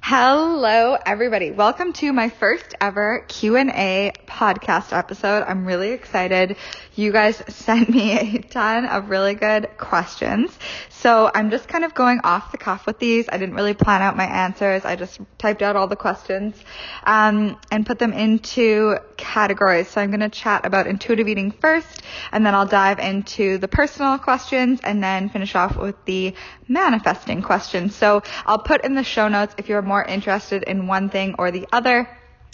Hello everybody. Welcome to my first ever Q&A podcast episode. I'm really excited. You guys sent me a ton of really good questions. So I'm just kind of going off the cuff with these. I didn't really plan out my answers. I just typed out all the questions um, and put them into categories. So I'm going to chat about intuitive eating first, and then I'll dive into the personal questions, and then finish off with the manifesting questions. So I'll put in the show notes if you're more interested in one thing or the other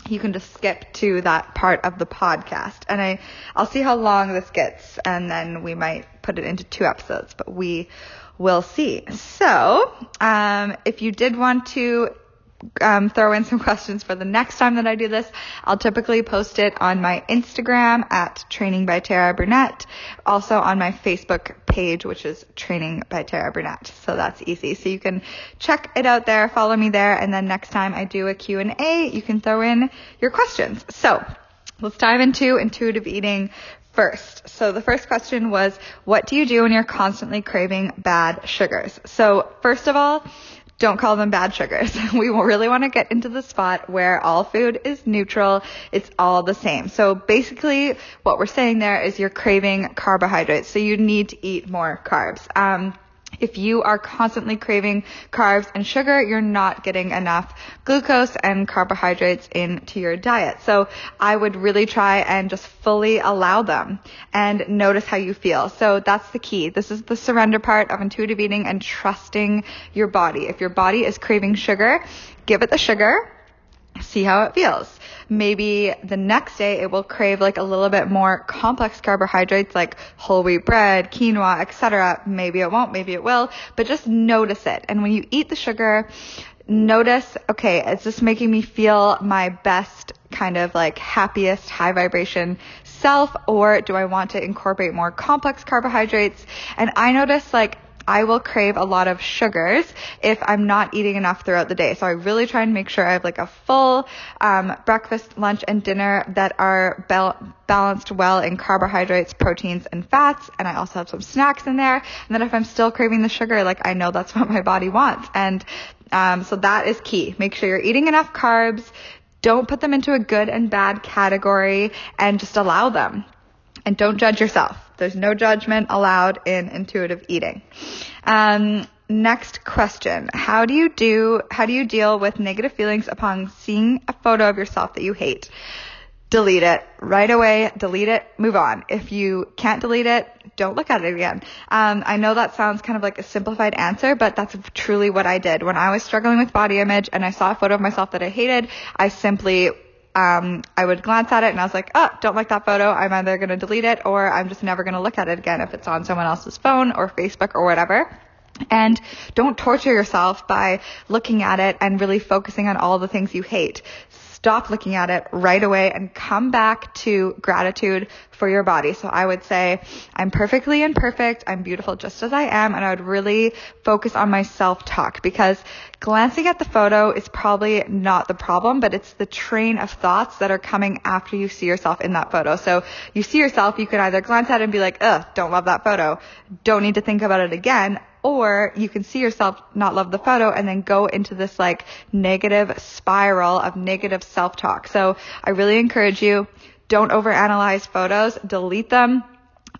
you can just skip to that part of the podcast and I, I'll see how long this gets and then we might put it into two episodes, but we we'll see. So, um, if you did want to um, throw in some questions for the next time that I do this. I'll typically post it on my Instagram at Training by Tara Burnett, also on my Facebook page, which is Training by Tara Burnett. So that's easy. So you can check it out there, follow me there, and then next time I do a Q&A, you can throw in your questions. So let's dive into intuitive eating first. So the first question was, what do you do when you're constantly craving bad sugars? So first of all, don't call them bad sugars. We really want to get into the spot where all food is neutral. It's all the same. So basically what we're saying there is you're craving carbohydrates. So you need to eat more carbs. Um, if you are constantly craving carbs and sugar, you're not getting enough glucose and carbohydrates into your diet. So I would really try and just fully allow them and notice how you feel. So that's the key. This is the surrender part of intuitive eating and trusting your body. If your body is craving sugar, give it the sugar, see how it feels maybe the next day it will crave like a little bit more complex carbohydrates like whole wheat bread, quinoa, etc. Maybe it won't, maybe it will, but just notice it. And when you eat the sugar, notice, okay, is this making me feel my best kind of like happiest high vibration self or do I want to incorporate more complex carbohydrates? And I notice like I will crave a lot of sugars if I'm not eating enough throughout the day. So I really try and make sure I have like a full um, breakfast, lunch, and dinner that are bal- balanced well in carbohydrates, proteins, and fats. And I also have some snacks in there. And then if I'm still craving the sugar, like I know that's what my body wants. And um, so that is key. Make sure you're eating enough carbs. Don't put them into a good and bad category and just allow them. And don't judge yourself. There's no judgment allowed in intuitive eating. Um, next question. How do you do, how do you deal with negative feelings upon seeing a photo of yourself that you hate? Delete it right away. Delete it. Move on. If you can't delete it, don't look at it again. Um, I know that sounds kind of like a simplified answer, but that's truly what I did. When I was struggling with body image and I saw a photo of myself that I hated, I simply um, I would glance at it and I was like, oh, don't like that photo. I'm either going to delete it or I'm just never going to look at it again if it's on someone else's phone or Facebook or whatever. And don't torture yourself by looking at it and really focusing on all the things you hate stop looking at it right away and come back to gratitude for your body. So I would say I'm perfectly imperfect. I'm beautiful just as I am. And I would really focus on my self-talk because glancing at the photo is probably not the problem, but it's the train of thoughts that are coming after you see yourself in that photo. So you see yourself, you can either glance at it and be like, ugh, don't love that photo. Don't need to think about it again or you can see yourself not love the photo and then go into this like negative spiral of negative self-talk. So I really encourage you, don't overanalyze photos, delete them.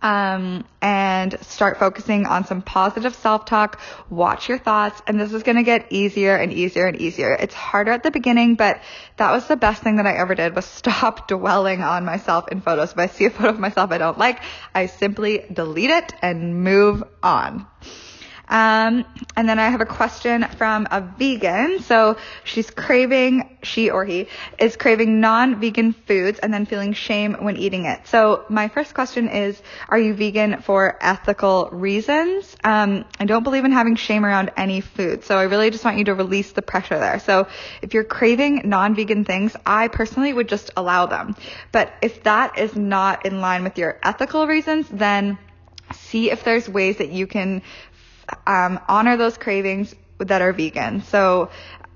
Um, and start focusing on some positive self-talk. Watch your thoughts, and this is going to get easier and easier and easier. It's harder at the beginning, but that was the best thing that I ever did was stop dwelling on myself in photos. If I see a photo of myself I don't like, I simply delete it and move on. Um, and then I have a question from a vegan. So she's craving, she or he is craving non-vegan foods and then feeling shame when eating it. So my first question is, are you vegan for ethical reasons? Um, I don't believe in having shame around any food. So I really just want you to release the pressure there. So if you're craving non-vegan things, I personally would just allow them. But if that is not in line with your ethical reasons, then see if there's ways that you can um, honor those cravings that are vegan. So,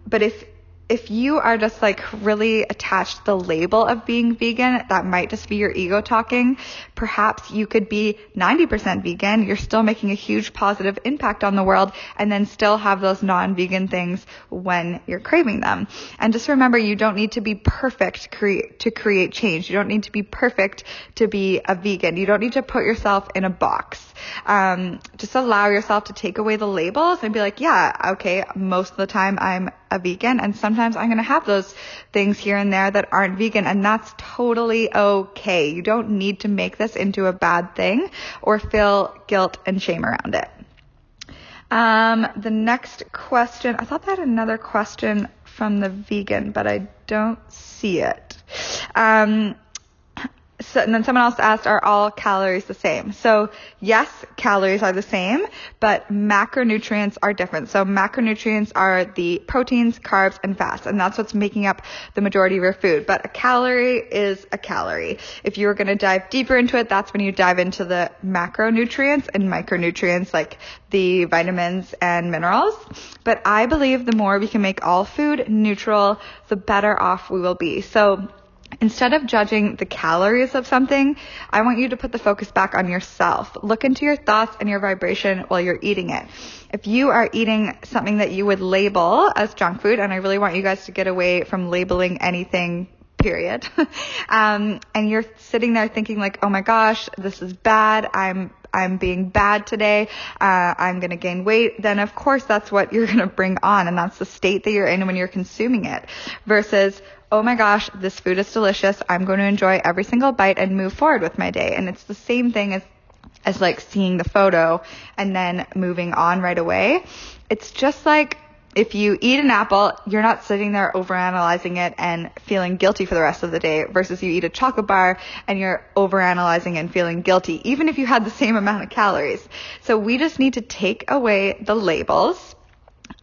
but if if you are just like really attached to the label of being vegan, that might just be your ego talking. Perhaps you could be 90% vegan. You're still making a huge positive impact on the world and then still have those non-vegan things when you're craving them. And just remember, you don't need to be perfect cre- to create change. You don't need to be perfect to be a vegan. You don't need to put yourself in a box. Um, just allow yourself to take away the labels and be like, yeah, okay, most of the time I'm a vegan and sometimes I'm going to have those things here and there that aren't vegan and that's totally okay. You don't need to make this into a bad thing or feel guilt and shame around it. Um, the next question, I thought I had another question from the vegan, but I don't see it. Um, so, and then someone else asked, are all calories the same? So yes, calories are the same, but macronutrients are different. So macronutrients are the proteins, carbs, and fats, and that's what's making up the majority of your food. But a calorie is a calorie. If you were going to dive deeper into it, that's when you dive into the macronutrients and micronutrients like the vitamins and minerals. But I believe the more we can make all food neutral, the better off we will be. So Instead of judging the calories of something, I want you to put the focus back on yourself. Look into your thoughts and your vibration while you're eating it. If you are eating something that you would label as junk food, and I really want you guys to get away from labeling anything period. um, and you're sitting there thinking like, oh my gosh, this is bad. I'm I'm being bad today. Uh, I'm going to gain weight. Then of course that's what you're going to bring on, and that's the state that you're in when you're consuming it. Versus oh my gosh, this food is delicious. I'm going to enjoy every single bite and move forward with my day. And it's the same thing as as like seeing the photo and then moving on right away. It's just like if you eat an apple, you're not sitting there overanalyzing it and feeling guilty for the rest of the day versus you eat a chocolate bar and you're overanalyzing and feeling guilty, even if you had the same amount of calories. So we just need to take away the labels,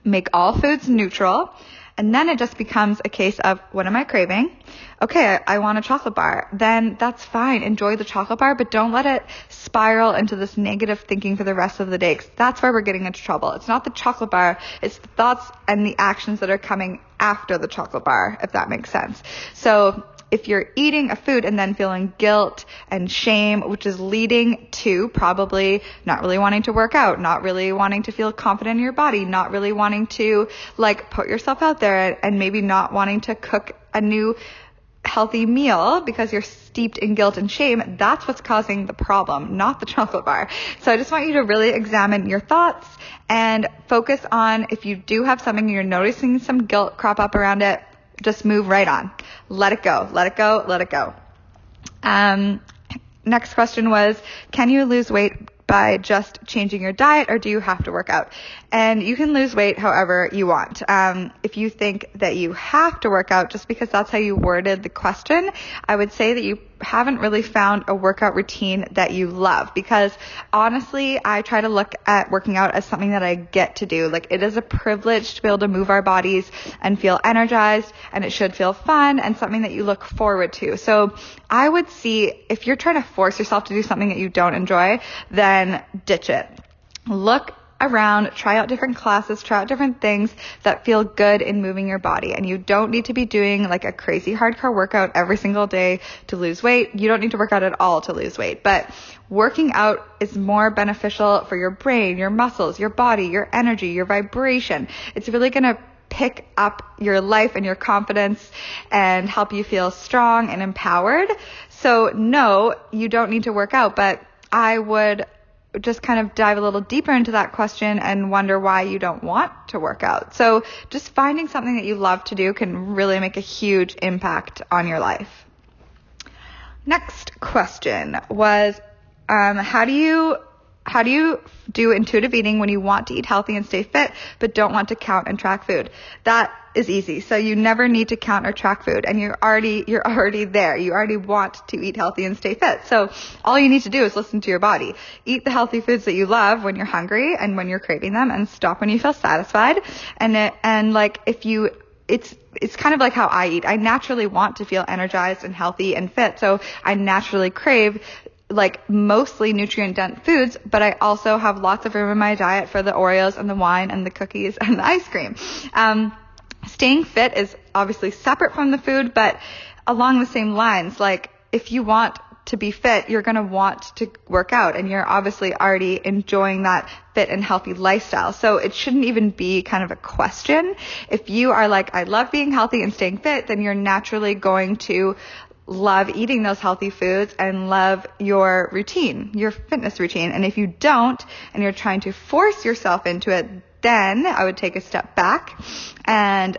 make all foods neutral, and then it just becomes a case of what am I craving? Okay, I want a chocolate bar. Then that's fine. Enjoy the chocolate bar, but don't let it spiral into this negative thinking for the rest of the day. That's where we're getting into trouble. It's not the chocolate bar. It's the thoughts and the actions that are coming after the chocolate bar, if that makes sense. So if you're eating a food and then feeling guilt and shame, which is leading to probably not really wanting to work out, not really wanting to feel confident in your body, not really wanting to like put yourself out there and maybe not wanting to cook a new healthy meal because you're steeped in guilt and shame, that's what's causing the problem, not the chocolate bar. So I just want you to really examine your thoughts and focus on if you do have something you're noticing some guilt crop up around it, just move right on. Let it go. Let it go. Let it go. Um, next question was, can you lose weight by just changing your diet or do you have to work out? And you can lose weight however you want. Um, if you think that you have to work out just because that's how you worded the question, I would say that you haven't really found a workout routine that you love because honestly, I try to look at working out as something that I get to do. Like it is a privilege to be able to move our bodies and feel energized and it should feel fun and something that you look forward to. So I would see if you're trying to force yourself to do something that you don't enjoy, then ditch it. Look around, try out different classes, try out different things that feel good in moving your body. And you don't need to be doing like a crazy hardcore workout every single day to lose weight. You don't need to work out at all to lose weight, but working out is more beneficial for your brain, your muscles, your body, your energy, your vibration. It's really going to pick up your life and your confidence and help you feel strong and empowered. So no, you don't need to work out, but I would just kind of dive a little deeper into that question and wonder why you don't want to work out. So just finding something that you love to do can really make a huge impact on your life. Next question was, um, how do you how do you do intuitive eating when you want to eat healthy and stay fit, but don't want to count and track food? That is easy. So you never need to count or track food and you're already, you're already there. You already want to eat healthy and stay fit. So all you need to do is listen to your body. Eat the healthy foods that you love when you're hungry and when you're craving them and stop when you feel satisfied. And it, and like if you it's it's kind of like how I eat. I naturally want to feel energized and healthy and fit, so I naturally crave like mostly nutrient dense foods, but I also have lots of room in my diet for the Oreos and the wine and the cookies and the ice cream. Um, staying fit is obviously separate from the food, but along the same lines. Like if you want to be fit, you're going to want to work out and you're obviously already enjoying that fit and healthy lifestyle. So it shouldn't even be kind of a question. If you are like, I love being healthy and staying fit, then you're naturally going to love eating those healthy foods and love your routine, your fitness routine. And if you don't and you're trying to force yourself into it, then I would take a step back and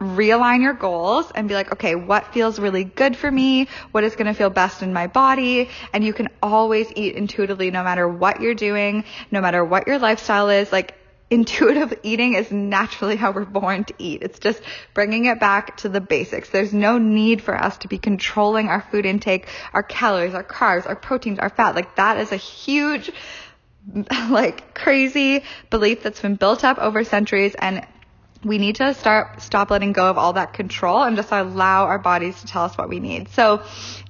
realign your goals and be like, okay, what feels really good for me? What is going to feel best in my body? And you can always eat intuitively no matter what you're doing, no matter what your lifestyle is. Like intuitive eating is naturally how we're born to eat. It's just bringing it back to the basics. There's no need for us to be controlling our food intake, our calories, our carbs, our proteins, our fat. Like that is a huge like crazy belief that's been built up over centuries and we need to start stop letting go of all that control and just allow our bodies to tell us what we need. So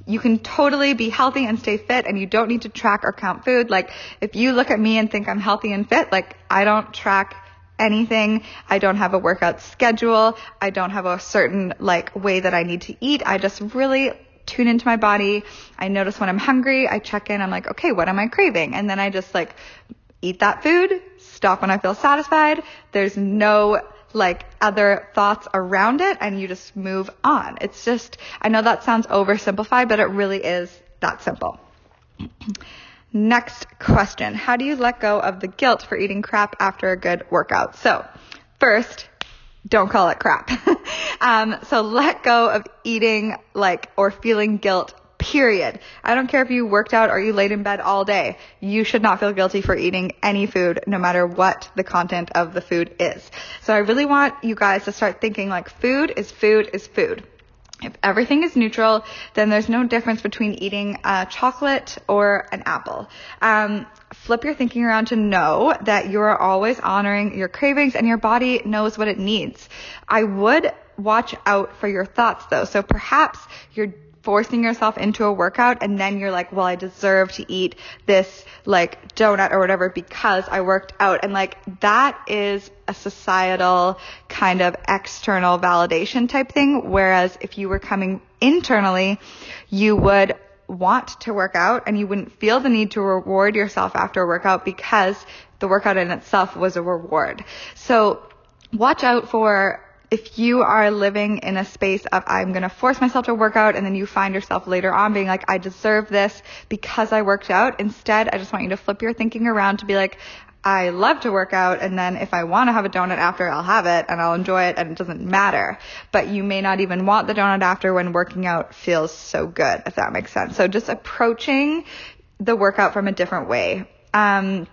you can totally be healthy and stay fit and you don't need to track or count food. Like if you look at me and think I'm healthy and fit, like I don't track anything. I don't have a workout schedule. I don't have a certain like way that I need to eat. I just really tune into my body. I notice when I'm hungry. I check in. I'm like, okay, what am I craving? And then I just like eat that food, stop when I feel satisfied. There's no like other thoughts around it and you just move on. It's just, I know that sounds oversimplified, but it really is that simple. Next question. How do you let go of the guilt for eating crap after a good workout? So first, don't call it crap. um, so let go of eating like or feeling guilt period. I don't care if you worked out or you laid in bed all day. You should not feel guilty for eating any food, no matter what the content of the food is. So I really want you guys to start thinking like food is food is food. If everything is neutral, then there's no difference between eating a chocolate or an apple. Um, flip your thinking around to know that you are always honoring your cravings and your body knows what it needs. I would watch out for your thoughts though. So perhaps you're forcing yourself into a workout and then you're like, well, I deserve to eat this like donut or whatever because I worked out. And like that is a societal kind of external validation type thing. Whereas if you were coming internally, you would want to work out and you wouldn't feel the need to reward yourself after a workout because the workout in itself was a reward. So watch out for if you are living in a space of I'm going to force myself to work out and then you find yourself later on being like I deserve this because I worked out. Instead I just want you to flip your thinking around to be like I love to work out and then if I want to have a donut after I'll have it and I'll enjoy it and it doesn't matter. But you may not even want the donut after when working out feels so good if that makes sense. So just approaching the workout from a different way. Um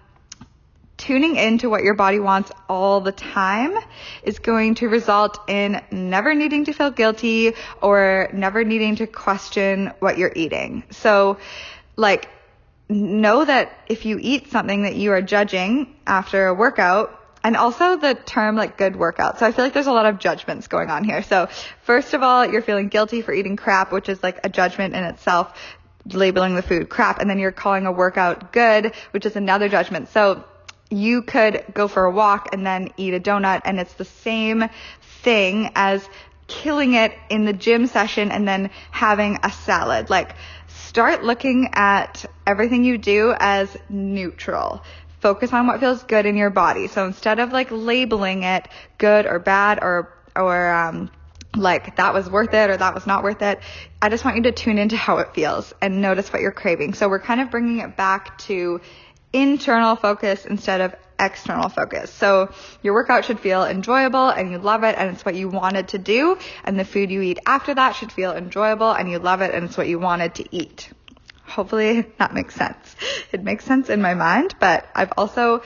tuning into what your body wants all the time is going to result in never needing to feel guilty or never needing to question what you're eating. So, like, know that if you eat something that you are judging after a workout, and also the term like good workout. So I feel like there's a lot of judgments going on here. So first of all, you're feeling guilty for eating crap, which is like a judgment in itself, labeling the food crap. And then you're calling a workout good, which is another judgment. So you could go for a walk and then eat a donut and it's the same thing as killing it in the gym session and then having a salad. Like start looking at everything you do as neutral. Focus on what feels good in your body. So instead of like labeling it good or bad or or um like that was worth it or that was not worth it. I just want you to tune into how it feels and notice what you're craving. So we're kind of bringing it back to internal focus instead of external focus. So your workout should feel enjoyable and you love it and it's what you wanted to do. And the food you eat after that should feel enjoyable and you love it and it's what you wanted to eat. Hopefully that makes sense. It makes sense in my mind, but I've also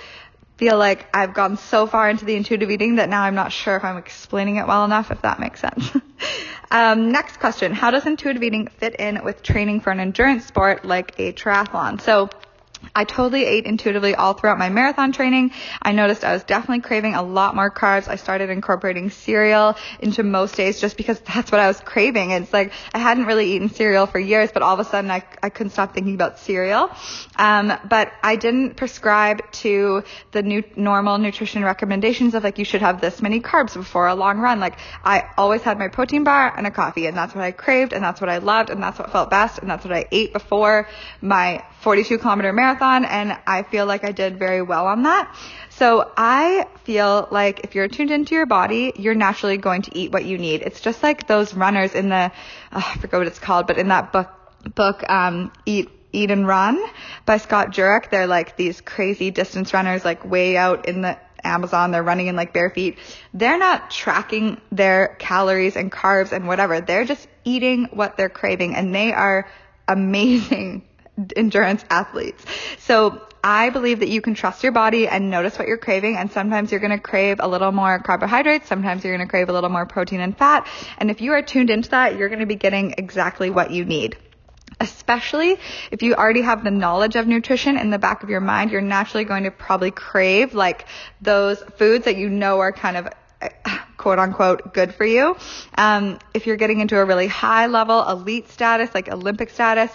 feel like I've gone so far into the intuitive eating that now I'm not sure if I'm explaining it well enough, if that makes sense. um, next question. How does intuitive eating fit in with training for an endurance sport like a triathlon? So I totally ate intuitively all throughout my marathon training. I noticed I was definitely craving a lot more carbs. I started incorporating cereal into most days just because that's what I was craving. It's like I hadn't really eaten cereal for years, but all of a sudden I, I couldn't stop thinking about cereal. Um, but I didn't prescribe to the new normal nutrition recommendations of like you should have this many carbs before a long run. Like I always had my protein bar and a coffee and that's what I craved and that's what I loved and that's what felt best and that's what I ate before my 42 kilometer marathon and I feel like I did very well on that. So I feel like if you're tuned into your body, you're naturally going to eat what you need. It's just like those runners in the, oh, I forget what it's called, but in that book, book, um, Eat, Eat and Run by Scott Jurek. They're like these crazy distance runners, like way out in the Amazon. They're running in like bare feet. They're not tracking their calories and carbs and whatever. They're just eating what they're craving and they are amazing endurance athletes. So I believe that you can trust your body and notice what you're craving. And sometimes you're going to crave a little more carbohydrates. Sometimes you're going to crave a little more protein and fat. And if you are tuned into that, you're going to be getting exactly what you need. Especially if you already have the knowledge of nutrition in the back of your mind, you're naturally going to probably crave like those foods that you know are kind of quote unquote good for you. Um, if you're getting into a really high level elite status, like Olympic status,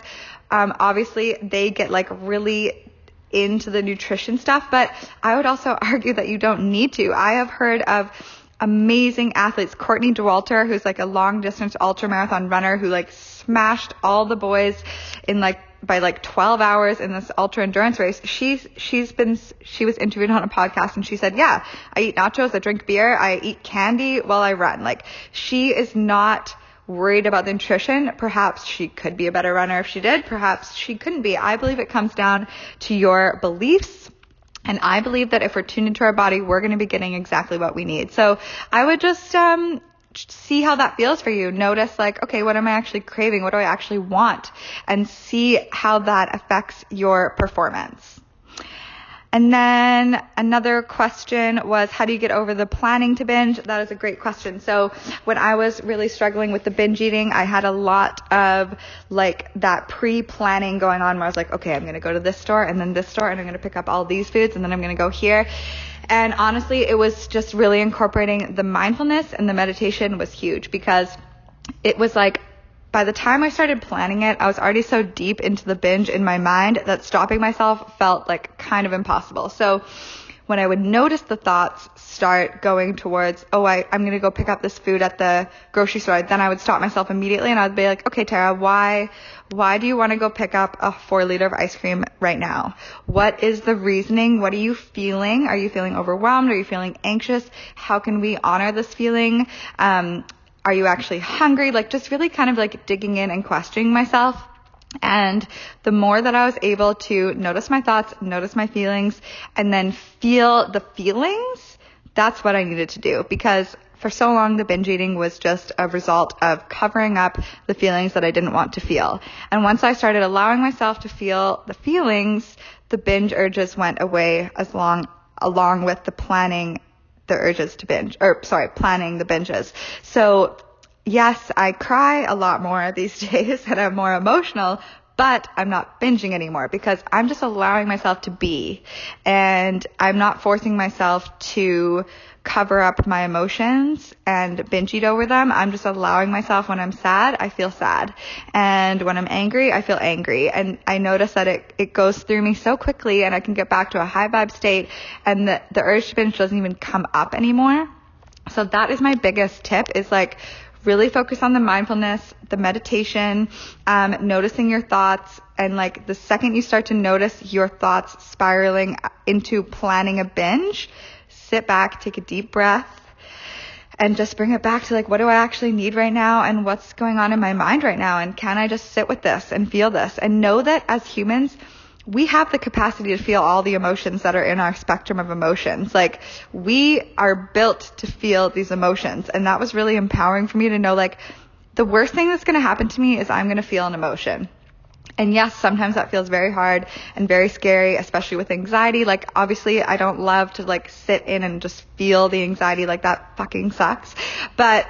um, obviously they get like really into the nutrition stuff, but I would also argue that you don't need to. I have heard of amazing athletes, Courtney Dauwalter, who's like a long distance ultra marathon runner who like smashed all the boys in like by like 12 hours in this ultra endurance race. She's, she's been, she was interviewed on a podcast and she said, yeah, I eat nachos, I drink beer, I eat candy while I run. Like she is not worried about the nutrition. Perhaps she could be a better runner if she did. Perhaps she couldn't be. I believe it comes down to your beliefs. And I believe that if we're tuned into our body, we're going to be getting exactly what we need. So I would just, um, see how that feels for you. Notice like, okay, what am I actually craving? What do I actually want? And see how that affects your performance. And then another question was, how do you get over the planning to binge? That is a great question. So when I was really struggling with the binge eating, I had a lot of like that pre-planning going on where I was like, okay, I'm going to go to this store and then this store and I'm going to pick up all these foods and then I'm going to go here. And honestly, it was just really incorporating the mindfulness and the meditation was huge because it was like by the time I started planning it, I was already so deep into the binge in my mind that stopping myself felt like kind of impossible. So when I would notice the thoughts start going towards, oh, I, I'm going to go pick up this food at the grocery store, then I would stop myself immediately and I'd be like, okay, Tara, why, why do you want to go pick up a four liter of ice cream right now? What is the reasoning? What are you feeling? Are you feeling overwhelmed? Are you feeling anxious? How can we honor this feeling? Um, are you actually hungry? Like just really kind of like digging in and questioning myself. And the more that I was able to notice my thoughts, notice my feelings, and then feel the feelings, that's what I needed to do because for so long the binge eating was just a result of covering up the feelings that I didn't want to feel. And once I started allowing myself to feel the feelings, the binge urges went away as long along with the planning the urges to binge, or sorry, planning the binges. So yes, I cry a lot more these days and I'm more emotional, but I'm not binging anymore because I'm just allowing myself to be and I'm not forcing myself to cover up my emotions and binge eat over them. I'm just allowing myself when I'm sad, I feel sad. And when I'm angry, I feel angry. And I notice that it, it goes through me so quickly and I can get back to a high vibe state and the, the urge to binge doesn't even come up anymore. So that is my biggest tip is like really focus on the mindfulness, the meditation, um, noticing your thoughts. And like the second you start to notice your thoughts spiraling into planning a binge, sit back, take a deep breath, and just bring it back to like, what do I actually need right now? And what's going on in my mind right now? And can I just sit with this and feel this and know that as humans, we have the capacity to feel all the emotions that are in our spectrum of emotions. Like we are built to feel these emotions. And that was really empowering for me to know like the worst thing that's going to happen to me is I'm going to feel an emotion. And yes, sometimes that feels very hard and very scary, especially with anxiety. Like obviously I don't love to like sit in and just feel the anxiety like that fucking sucks. But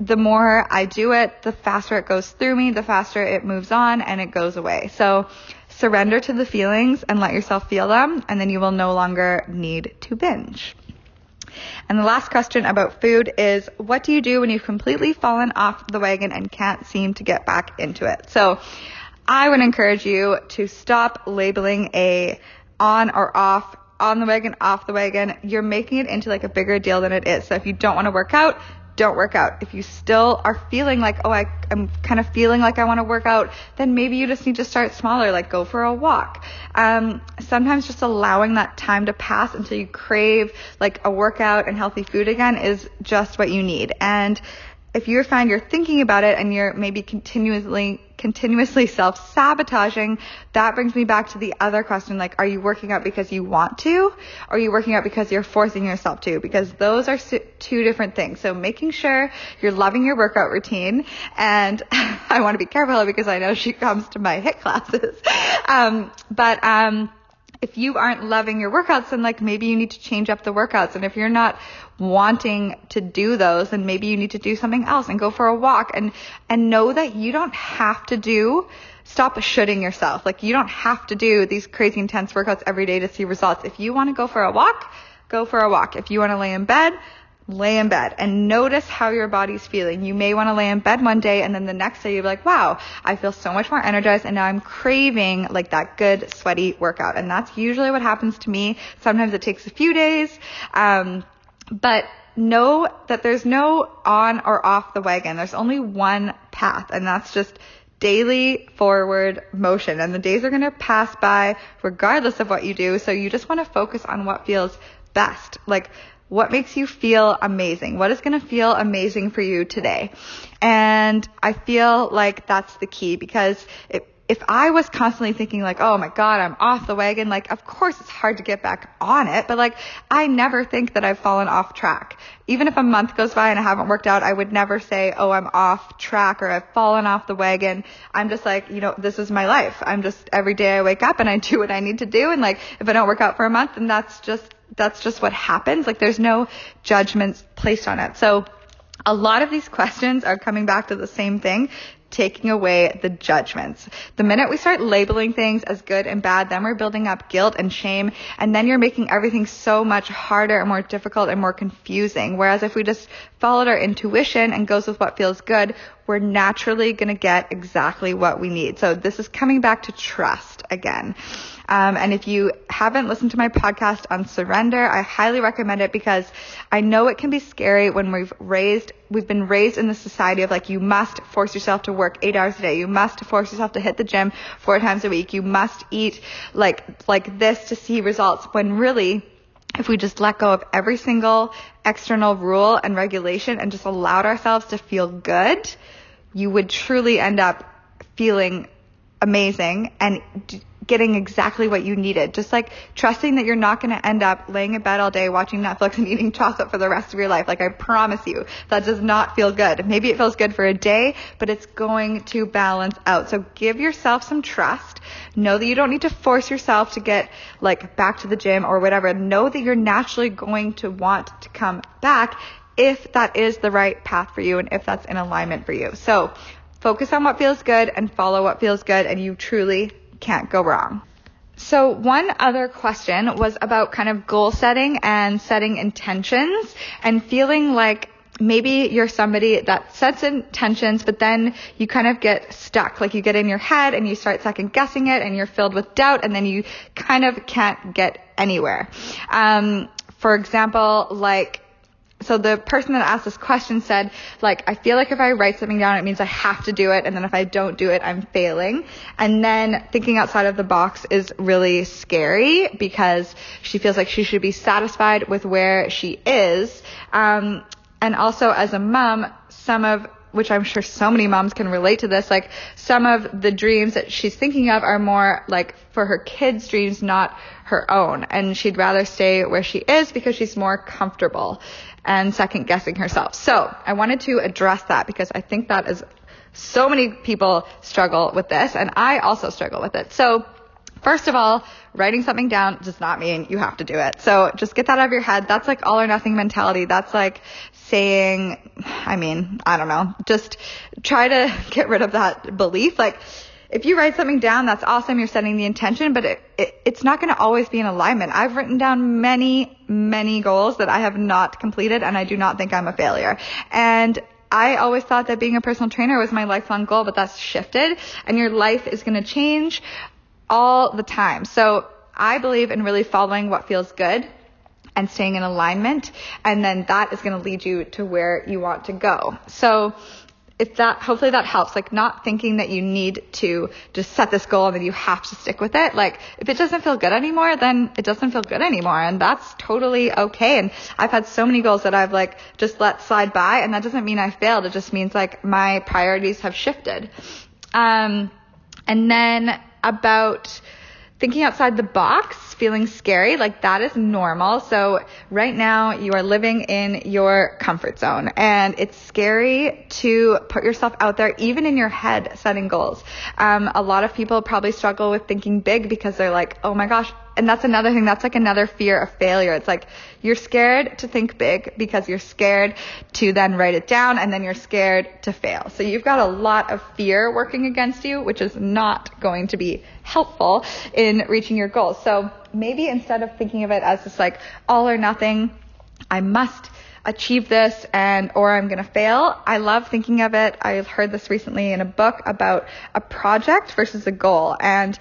the more I do it, the faster it goes through me, the faster it moves on and it goes away. So surrender to the feelings and let yourself feel them, and then you will no longer need to binge. And the last question about food is what do you do when you've completely fallen off the wagon and can't seem to get back into it? So I would encourage you to stop labeling a on or off on the wagon, off the wagon. You're making it into like a bigger deal than it is. So if you don't want to work out, don't work out. If you still are feeling like, oh, I, am kind of feeling like I want to work out, then maybe you just need to start smaller, like go for a walk. Um, sometimes just allowing that time to pass until you crave like a workout and healthy food again is just what you need. And if you find you're thinking about it and you're maybe continuously continuously self-sabotaging, that brings me back to the other question like are you working out because you want to or are you working out because you're forcing yourself to? Because those are two different things. So making sure you're loving your workout routine and I want to be careful because I know she comes to my HIIT classes. Um, but um if you aren't loving your workouts, then like maybe you need to change up the workouts. And if you're not wanting to do those, then maybe you need to do something else and go for a walk and, and know that you don't have to do stop shooting yourself. Like you don't have to do these crazy intense workouts every day to see results. If you want to go for a walk, go for a walk. If you want to lay in bed, lay in bed and notice how your body's feeling. You may want to lay in bed one day and then the next day you're like, wow, I feel so much more energized and now I'm craving like that good sweaty workout. And that's usually what happens to me. Sometimes it takes a few days. Um, but know that there's no on or off the wagon. There's only one path and that's just daily forward motion and the days are going to pass by regardless of what you do. So you just want to focus on what feels best. Like what makes you feel amazing? What is going to feel amazing for you today? And I feel like that's the key because it, if I was constantly thinking like, oh my God, I'm off the wagon, like, of course it's hard to get back on it, but like, I never think that I've fallen off track. Even if a month goes by and I haven't worked out, I would never say, oh, I'm off track or I've fallen off the wagon. I'm just like, you know, this is my life. I'm just, every day I wake up and I do what I need to do. And like, if I don't work out for a month, then that's just that's just what happens. Like there's no judgments placed on it. So a lot of these questions are coming back to the same thing taking away the judgments. The minute we start labeling things as good and bad, then we're building up guilt and shame, and then you're making everything so much harder and more difficult and more confusing. Whereas if we just followed our intuition and goes with what feels good, we're naturally going to get exactly what we need. So this is coming back to trust again. Um, and if you haven't listened to my podcast on surrender, I highly recommend it because I know it can be scary when we've raised, we've been raised in the society of like, you must force yourself to work eight hours a day. You must force yourself to hit the gym four times a week. You must eat like, like this to see results when really, if we just let go of every single external rule and regulation and just allowed ourselves to feel good, you would truly end up feeling amazing and getting exactly what you needed. Just like trusting that you're not going to end up laying in bed all day watching Netflix and eating chocolate for the rest of your life. Like I promise you, that does not feel good. Maybe it feels good for a day, but it's going to balance out. So give yourself some trust. Know that you don't need to force yourself to get like back to the gym or whatever. Know that you're naturally going to want to come back if that is the right path for you and if that's in alignment for you. So focus on what feels good and follow what feels good and you truly can't go wrong. So one other question was about kind of goal setting and setting intentions and feeling like maybe you're somebody that sets intentions, but then you kind of get stuck. Like you get in your head and you start second guessing it and you're filled with doubt and then you kind of can't get anywhere. Um, for example, like so the person that asked this question said, like, I feel like if I write something down, it means I have to do it. And then if I don't do it, I'm failing. And then thinking outside of the box is really scary because she feels like she should be satisfied with where she is. Um, and also as a mom, some of which I'm sure so many moms can relate to this, like some of the dreams that she's thinking of are more like for her kids' dreams, not her own. And she'd rather stay where she is because she's more comfortable and second guessing herself. So I wanted to address that because I think that is so many people struggle with this and I also struggle with it. So first of all, writing something down does not mean you have to do it. So just get that out of your head. That's like all or nothing mentality. That's like saying, I mean, I don't know, just try to get rid of that belief. Like, if you write something down, that's awesome. You're setting the intention, but it, it, it's not going to always be in alignment. I've written down many, many goals that I have not completed and I do not think I'm a failure. And I always thought that being a personal trainer was my lifelong goal, but that's shifted and your life is going to change all the time. So I believe in really following what feels good and staying in alignment. And then that is going to lead you to where you want to go. So if that, hopefully that helps, like not thinking that you need to just set this goal and then you have to stick with it. Like if it doesn't feel good anymore, then it doesn't feel good anymore. And that's totally okay. And I've had so many goals that I've like just let slide by and that doesn't mean I failed. It just means like my priorities have shifted. Um, and then about thinking outside the box, feeling scary, like that is normal. So right now you are living in your comfort zone and it's scary to put yourself out there, even in your head, setting goals. Um, a lot of people probably struggle with thinking big because they're like, oh my gosh, and that's another thing. That's like another fear of failure. It's like you're scared to think big because you're scared to then write it down and then you're scared to fail. So you've got a lot of fear working against you, which is not going to be helpful in reaching your goals. So maybe instead of thinking of it as just like all or nothing, I must achieve this and or I'm going to fail. I love thinking of it. I've heard this recently in a book about a project versus a goal and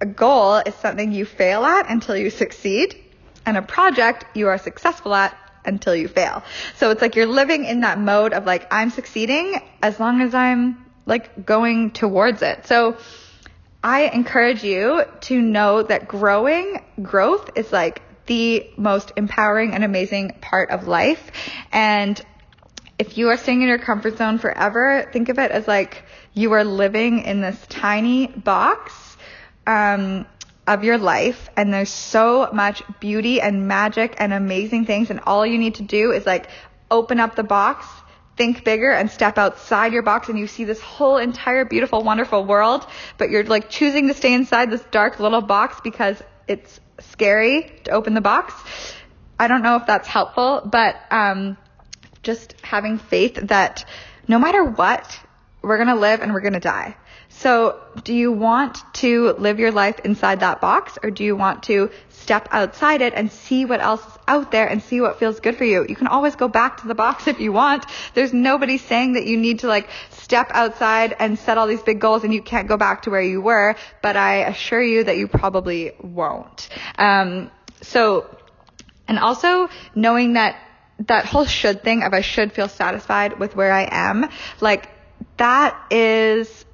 a goal is something you fail at until you succeed, and a project you are successful at until you fail. So it's like you're living in that mode of like, I'm succeeding as long as I'm like going towards it. So I encourage you to know that growing, growth is like the most empowering and amazing part of life. And if you are staying in your comfort zone forever, think of it as like you are living in this tiny box um, of your life and there's so much beauty and magic and amazing things and all you need to do is like open up the box think bigger and step outside your box and you see this whole entire beautiful wonderful world but you're like choosing to stay inside this dark little box because it's scary to open the box. I don't know if that's helpful but um, just having faith that no matter what we're going to live and we're going to die so do you want to live your life inside that box or do you want to step outside it and see what else is out there and see what feels good for you? You can always go back to the box if you want. There's nobody saying that you need to like step outside and set all these big goals and you can't go back to where you were, but I assure you that you probably won't. Um, so, and also knowing that that whole should thing of I should feel satisfied with where I am, like that is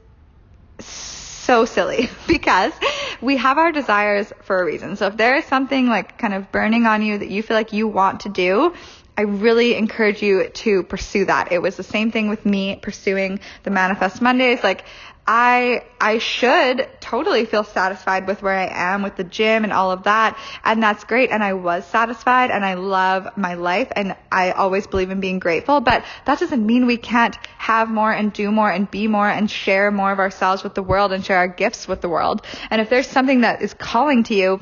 so silly because we have our desires for a reason. So if there is something like kind of burning on you that you feel like you want to do, I really encourage you to pursue that. It was the same thing with me pursuing the Manifest Mondays. Like I I should totally feel satisfied with where I am with the gym and all of that and that's great and I was satisfied and I love my life and I always believe in being grateful but that doesn't mean we can't have more and do more and be more and share more of ourselves with the world and share our gifts with the world and if there's something that is calling to you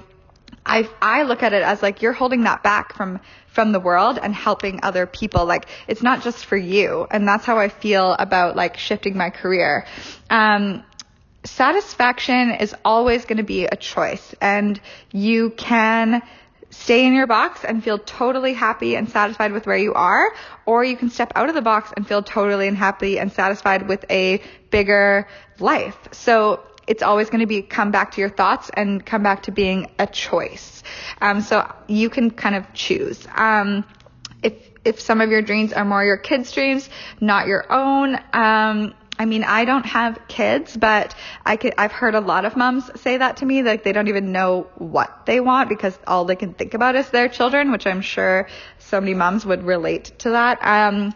I I look at it as like you're holding that back from from the world and helping other people. Like it's not just for you. And that's how I feel about like shifting my career. Um, satisfaction is always going to be a choice and you can stay in your box and feel totally happy and satisfied with where you are, or you can step out of the box and feel totally and happy and satisfied with a bigger life. So it's always going to be come back to your thoughts and come back to being a choice. Um, so you can kind of choose. Um, if if some of your dreams are more your kids' dreams, not your own. Um, I mean, I don't have kids, but I could, I've heard a lot of moms say that to me, like they don't even know what they want because all they can think about is their children, which I'm sure so many moms would relate to that. Um,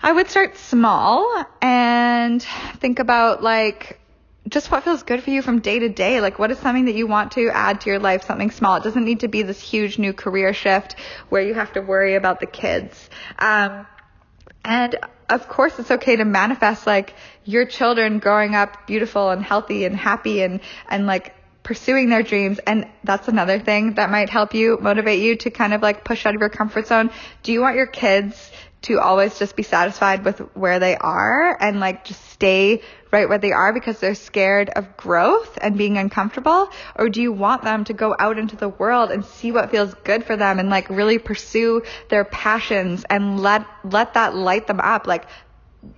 I would start small and think about like just what feels good for you from day to day. Like, what is something that you want to add to your life, something small? It doesn't need to be this huge new career shift where you have to worry about the kids. Um, and of course, it's okay to manifest like your children growing up beautiful and healthy and happy and, and like pursuing their dreams. And that's another thing that might help you motivate you to kind of like push out of your comfort zone. Do you want your kids to always just be satisfied with where they are and like just stay right where they are because they're scared of growth and being uncomfortable? Or do you want them to go out into the world and see what feels good for them and like really pursue their passions and let, let that light them up? Like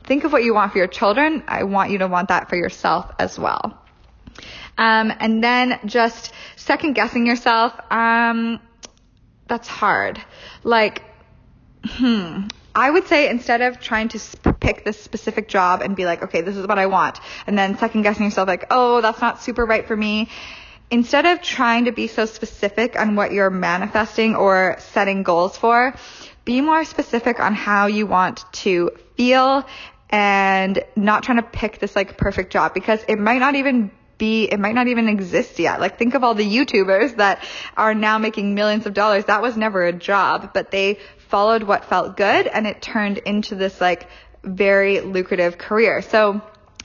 think of what you want for your children. I want you to want that for yourself as well. Um, and then just second guessing yourself. Um, that's hard. Like, hmm, I would say instead of trying to pick this specific job and be like, okay, this is what I want, and then second guessing yourself like, oh, that's not super right for me. Instead of trying to be so specific on what you're manifesting or setting goals for, be more specific on how you want to feel and not trying to pick this like perfect job because it might not even be, it might not even exist yet. Like think of all the YouTubers that are now making millions of dollars. That was never a job, but they followed what felt good and it turned into this like very lucrative career. So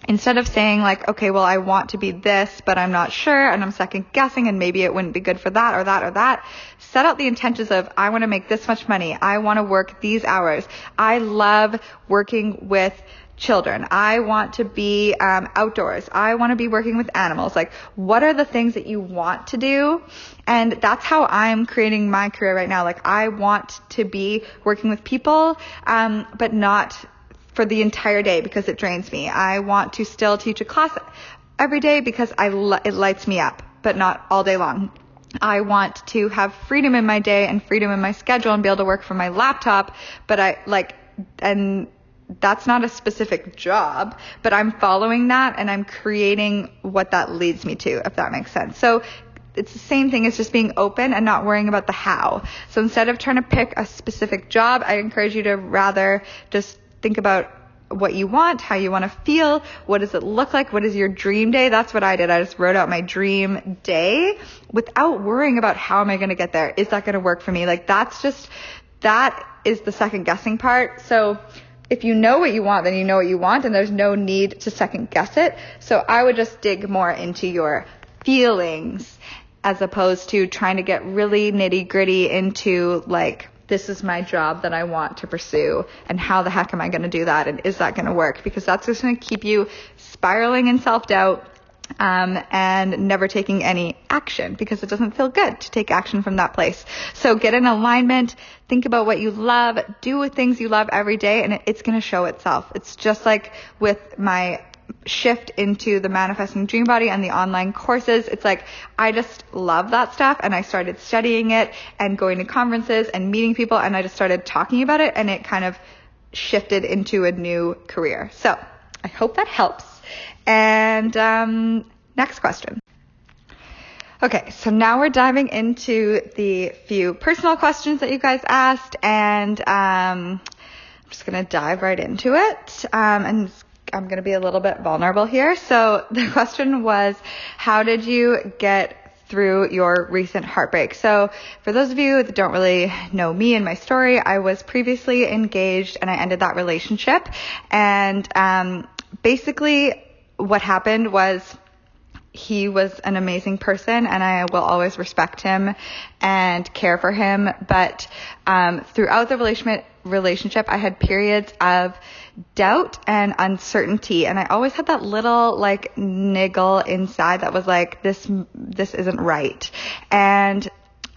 instead of saying like, okay, well, I want to be this, but I'm not sure and I'm second guessing and maybe it wouldn't be good for that or that or that, set out the intentions of, I want to make this much money. I want to work these hours. I love working with children. I want to be um, outdoors. I want to be working with animals. Like, what are the things that you want to do? And that's how I'm creating my career right now. Like, I want to be working with people, um, but not for the entire day because it drains me. I want to still teach a class every day because I it lights me up, but not all day long. I want to have freedom in my day and freedom in my schedule and be able to work from my laptop, but I like and that's not a specific job, but I'm following that and I'm creating what that leads me to, if that makes sense. So it's the same thing as just being open and not worrying about the how. So instead of trying to pick a specific job, I encourage you to rather just think about what you want, how you want to feel, what does it look like, what is your dream day? That's what I did. I just wrote out my dream day without worrying about how am I going to get there? Is that going to work for me? Like that's just, that is the second guessing part. So if you know what you want, then you know what you want and there's no need to second guess it. So I would just dig more into your feelings as opposed to trying to get really nitty gritty into like, this is my job that I want to pursue and how the heck am I going to do that and is that going to work? Because that's just going to keep you spiraling in self doubt um, and never taking any action because it doesn't feel good to take action from that place. So get in alignment, think about what you love, do things you love every day, and it's going to show itself. It's just like with my shift into the manifesting dream body and the online courses. It's like I just love that stuff and I started studying it and going to conferences and meeting people and I just started talking about it and it kind of shifted into a new career. So I hope that helps. And um, next question. Okay, so now we're diving into the few personal questions that you guys asked, and um, I'm just gonna dive right into it. Um, and I'm gonna be a little bit vulnerable here. So the question was, how did you get through your recent heartbreak. So for those of you that don't really know me and my story, I was previously engaged and I ended that relationship. And um, basically, what happened was he was an amazing person and I will always respect him and care for him. But um, throughout the relationship, relationship, I had periods of doubt and uncertainty, and I always had that little like niggle inside that was like, this this isn't right. And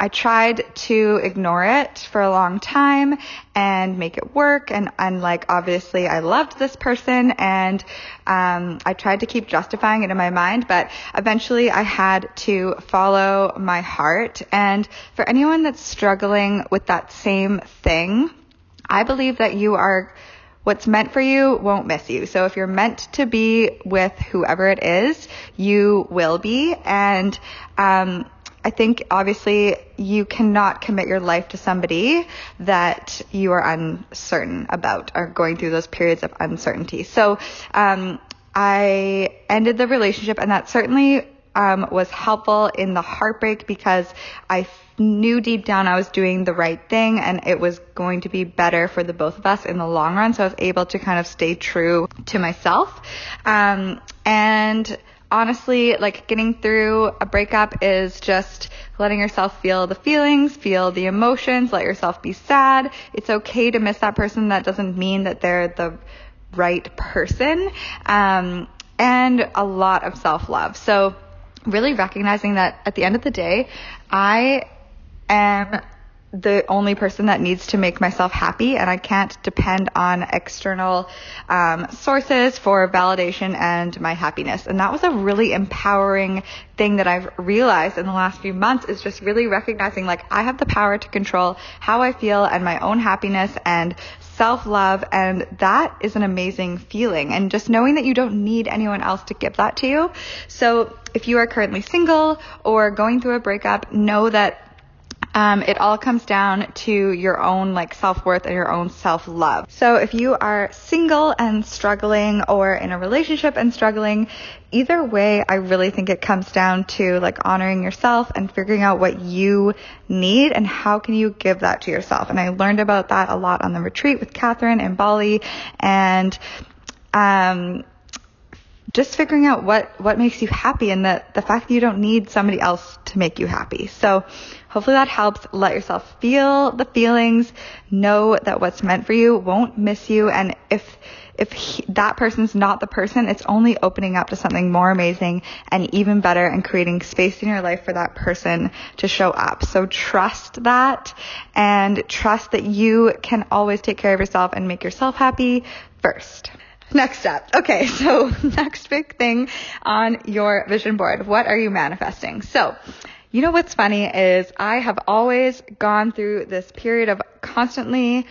I tried to ignore it for a long time and make it work. And, and like, obviously I loved this person and, um, I tried to keep justifying it in my mind, but eventually I had to follow my heart. And for anyone that's struggling with that same thing, I believe that you are what's meant for you won't miss you. So if you're meant to be with whoever it is, you will be. And, um, I think obviously you cannot commit your life to somebody that you are uncertain about or going through those periods of uncertainty. So, um, I ended the relationship and that certainly um, was helpful in the heartbreak because I knew deep down I was doing the right thing and it was going to be better for the both of us in the long run. So I was able to kind of stay true to myself. Um, and honestly, like getting through a breakup is just letting yourself feel the feelings, feel the emotions, let yourself be sad. It's okay to miss that person. That doesn't mean that they're the right person. Um, and a lot of self love. So really recognizing that at the end of the day, I am the only person that needs to make myself happy and I can't depend on external um, sources for validation and my happiness. And that was a really empowering thing that I've realized in the last few months is just really recognizing like I have the power to control how I feel and my own happiness and self love. And that is an amazing feeling. And just knowing that you don't need anyone else to give that to you. So if you are currently single or going through a breakup, know that um, it all comes down to your own like self-worth and your own self-love. So if you are single and struggling or in a relationship and struggling, either way, I really think it comes down to like honoring yourself and figuring out what you need and how can you give that to yourself. And I learned about that a lot on the retreat with Catherine in Bali and um, just figuring out what, what makes you happy and the, the fact that you don't need somebody else to make you happy. So hopefully that helps. Let yourself feel the feelings. Know that what's meant for you won't miss you. And if, if he, that person's not the person, it's only opening up to something more amazing and even better and creating space in your life for that person to show up. So trust that and trust that you can always take care of yourself and make yourself happy first. Next step. Okay, so next big thing on your vision board. What are you manifesting? So, you know what's funny is I have always gone through this period of constantly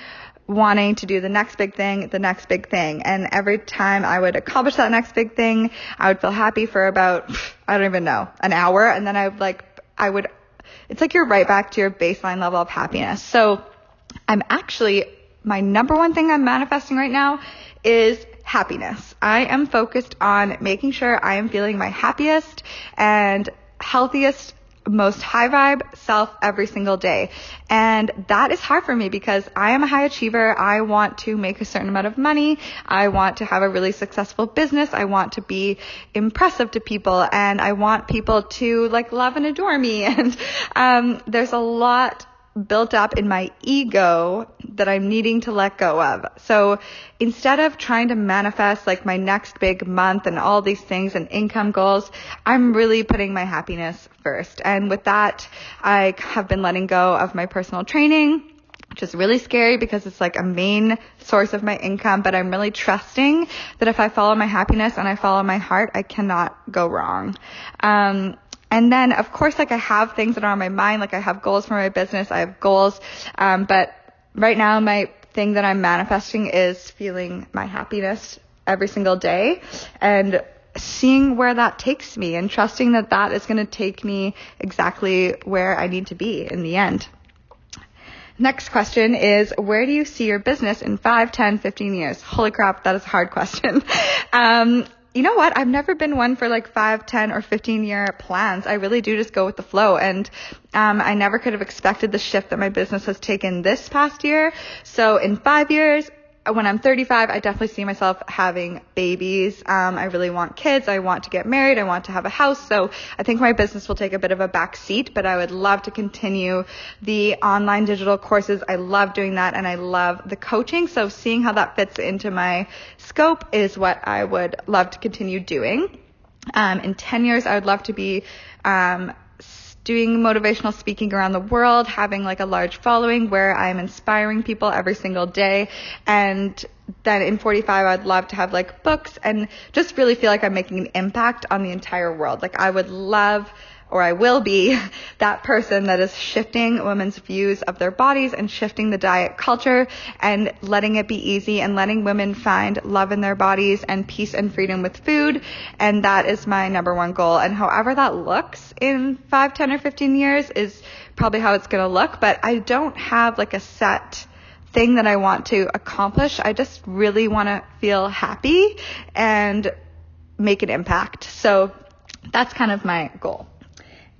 wanting to do the next big thing, the next big thing. And every time I would accomplish that next big thing, I would feel happy for about, I don't even know, an hour. And then I would like, I would, it's like you're right back to your baseline level of happiness. So I'm actually, my number one thing I'm manifesting right now is happiness. I am focused on making sure I am feeling my happiest and healthiest most high vibe self every single day. And that is hard for me because I am a high achiever. I want to make a certain amount of money. I want to have a really successful business. I want to be impressive to people and I want people to like love and adore me. And, um, there's a lot built up in my ego that I'm needing to let go of. So instead of trying to manifest like my next big month and all these things and income goals, I'm really putting my happiness first. And with that, I have been letting go of my personal training which is really scary because it's like a main source of my income, but I'm really trusting that if I follow my happiness and I follow my heart, I cannot go wrong. Um, and then, of course, like I have things that are on my mind, like I have goals for my business, I have goals, um, but right now my thing that I'm manifesting is feeling my happiness every single day and seeing where that takes me and trusting that that is going to take me exactly where I need to be in the end. Next question is, where do you see your business in 5, 10, 15 years? Holy crap, that is a hard question. um, you know what? I've never been one for like five, ten, or 15 year plans. I really do just go with the flow. And, um, I never could have expected the shift that my business has taken this past year. So in five years, when I'm 35, I definitely see myself having babies. Um, I really want kids. I want to get married. I want to have a house. So I think my business will take a bit of a back seat, but I would love to continue the online digital courses. I love doing that and I love the coaching. So seeing how that fits into my scope is what I would love to continue doing. Um, in 10 years, I would love to be, um, doing motivational speaking around the world, having like a large following where I'm inspiring people every single day. And then in 45, I'd love to have like books and just really feel like I'm making an impact on the entire world. Like I would love or I will be that person that is shifting women's views of their bodies and shifting the diet culture and letting it be easy and letting women find love in their bodies and peace and freedom with food. And that is my number one goal. And however that looks in five, 10 or 15 years is probably how it's going to look. But I don't have like a set thing that I want to accomplish. I just really want to feel happy and make an impact. So that's kind of my goal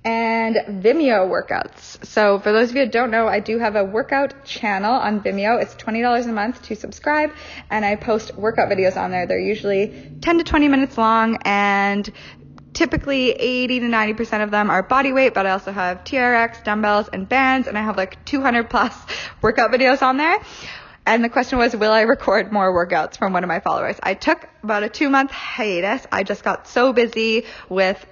and Vimeo workouts. So for those of you that don't know, I do have a workout channel on Vimeo. It's $20 a month to subscribe and I post workout videos on there. They're usually 10 to 20 minutes long and typically 80 to 90% of them are body weight, but I also have TRX, dumbbells, and bands, and I have like 200 plus workout videos on there. And the question was, will I record more workouts from one of my followers? I took about a two month hiatus. I just got so busy with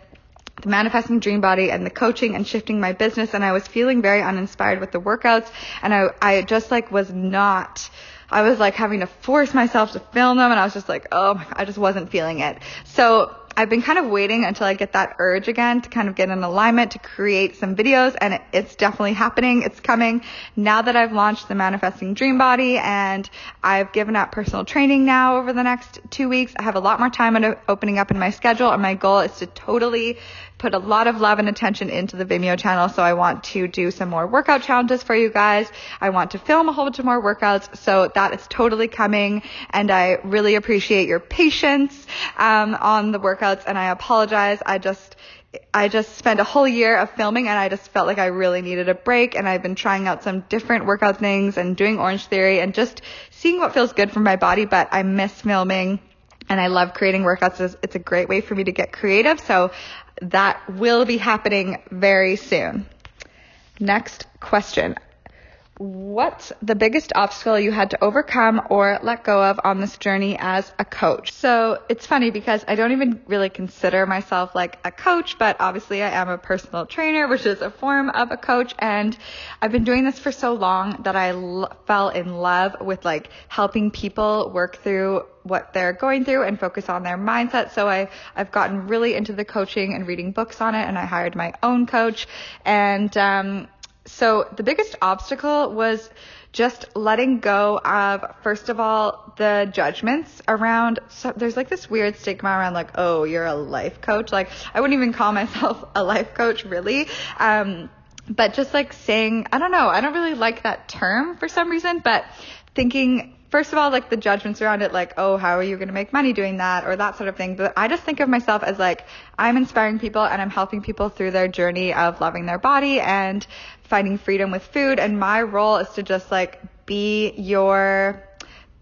the manifesting dream body and the coaching and shifting my business and I was feeling very uninspired with the workouts and I, I just like was not, I was like having to force myself to film them and I was just like, oh I just wasn't feeling it. So I've been kind of waiting until I get that urge again to kind of get in alignment to create some videos and it, it's definitely happening. It's coming now that I've launched the manifesting dream body and I've given up personal training now over the next two weeks. I have a lot more time opening up in my schedule and my goal is to totally put a lot of love and attention into the Vimeo channel. So I want to do some more workout challenges for you guys. I want to film a whole bunch of more workouts. So that is totally coming. And I really appreciate your patience, um, on the workouts. And I apologize. I just, I just spent a whole year of filming and I just felt like I really needed a break and I've been trying out some different workout things and doing Orange Theory and just seeing what feels good for my body, but I miss filming and I love creating workouts. It's a great way for me to get creative. So that will be happening very soon. Next question. What's the biggest obstacle you had to overcome or let go of on this journey as a coach? So it's funny because I don't even really consider myself like a coach, but obviously I am a personal trainer, which is a form of a coach. And I've been doing this for so long that I l- fell in love with like helping people work through what they're going through and focus on their mindset. So I, I've gotten really into the coaching and reading books on it and I hired my own coach and, um, so the biggest obstacle was just letting go of, first of all, the judgments around, so there's like this weird stigma around like, oh, you're a life coach. Like, I wouldn't even call myself a life coach really. Um, but just like saying, I don't know, I don't really like that term for some reason, but thinking, first of all, like the judgments around it, like, oh, how are you going to make money doing that or that sort of thing. But I just think of myself as like, I'm inspiring people and I'm helping people through their journey of loving their body and finding freedom with food. And my role is to just like be your,